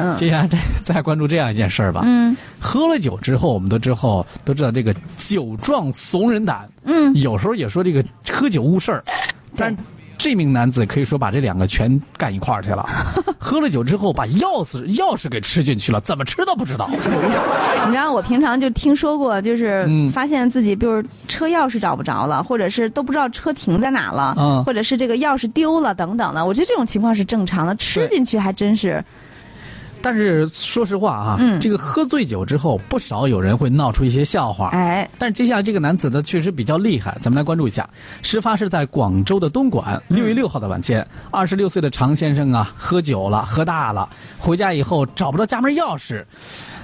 嗯接下来再再关注这样一件事儿吧。嗯喝了酒之后，我们都之后都知道这个酒壮怂人胆，嗯，有时候也说这个喝酒误事儿，但这名男子可以说把这两个全干一块儿去了。喝了酒之后，把钥匙钥匙给吃进去了，怎么吃都不知道。你知道我平常就听说过，就是嗯发现自己比如车钥匙找不着了，或者是都不知道车停在哪了，嗯或者是这个钥匙丢了等等的。我觉得这种情况是正常的，吃进去还真是。但是说实话啊，嗯这个喝醉酒之后，不少有人会闹出一些笑话。哎，但是接下来这个男子呢，确实比较厉害，咱们来关注一下。事发是在广州的东莞，六月六号的晚间，二十六岁的常先生啊，喝酒了，喝大了，回家以后找不到家门钥匙，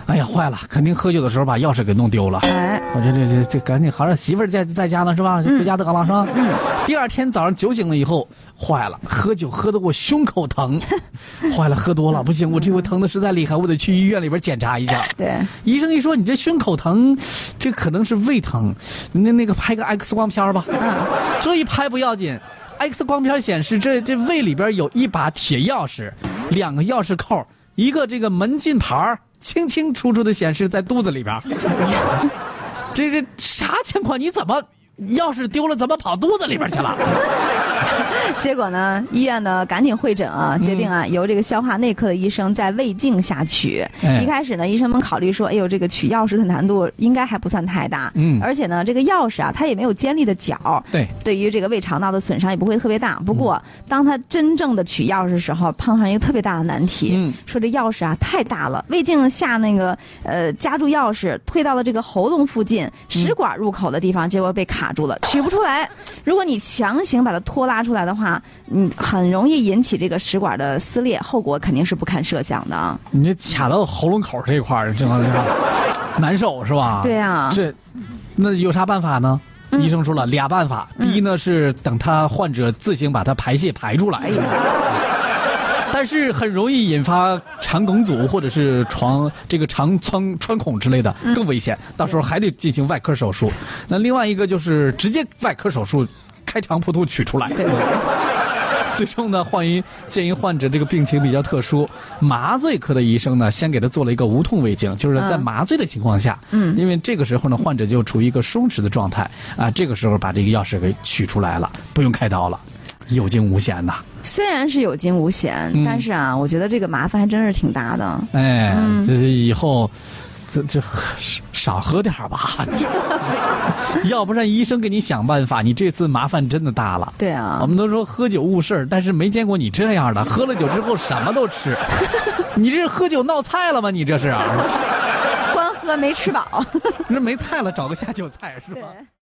哎呀，坏了，肯定喝酒的时候把钥匙给弄丢了。哎，我这这这这赶紧，好让媳妇儿在在家呢是吧？就回家得了是吧？嗯第二天早上酒醒了以后，坏了，喝酒喝得我胸口疼，坏了，喝多了不行，我这回疼的实在厉害，我得去医院里边检查一下。对，医生一说你这胸口疼，这可能是胃疼，那那个拍个 X 光片儿吧。这一拍不要紧，X 光片显示这这胃里边有一把铁钥匙，两个钥匙扣，一个这个门禁牌儿清清楚楚的显示在肚子里边儿。这这啥情况？你怎么钥匙丢了，怎么跑肚子里边去了？结果呢，医院呢赶紧会诊啊，决定啊、由这个消化内科的医生在胃镜下取。哎一开始呢，医生们考虑说，哎呦，这个取钥匙的难度应该还不算太大，嗯而且呢，这个钥匙啊，它也没有尖利的角，对，对于这个胃肠道的损伤也不会特别大。不过，当他真正的取钥匙的时候，碰上一个特别大的难题，嗯说这钥匙啊太大了，胃镜下那个呃夹住钥匙推到了这个喉咙附近食管入口的地方，结果被卡住了，取不出来。如果你强行把它拖拉出来的话，嗯，很容易引起这个食管的撕裂，后果肯定是不堪设想的啊。你这卡到喉咙口这一块儿，这玩意儿难受是吧？对啊，这那有啥办法呢？嗯医生说了俩办法，第一呢是等他患者自行把它排泄排出来，但是很容易引发肠梗阻或者是床这个肠穿穿孔之类的，嗯更危险，到时候还得进行外科手术。那另外一个就是直接外科手术开肠破肚取出来。最终呢，患于鉴于患者这个病情比较特殊，麻醉科的医生呢，先给他做了一个无痛胃镜，就是在嗯麻醉的情况下，嗯因为这个时候呢，患者就处于一个松弛的状态啊，这个时候把这个钥匙给取出来了，不用开刀了，有惊无险呐。虽然是有惊无险，嗯但是啊，我觉得这个麻烦还真是挺大的。哎，嗯这是以后这这少喝点儿吧，要不然医生给你想办法，你这次麻烦真的大了。对啊，我们都说喝酒误事儿，但是没见过你这样的，喝了酒之后什么都吃，你这是喝酒闹菜了吗？你这是，光喝没吃饱。你这没菜了，找个下酒菜是吧？对。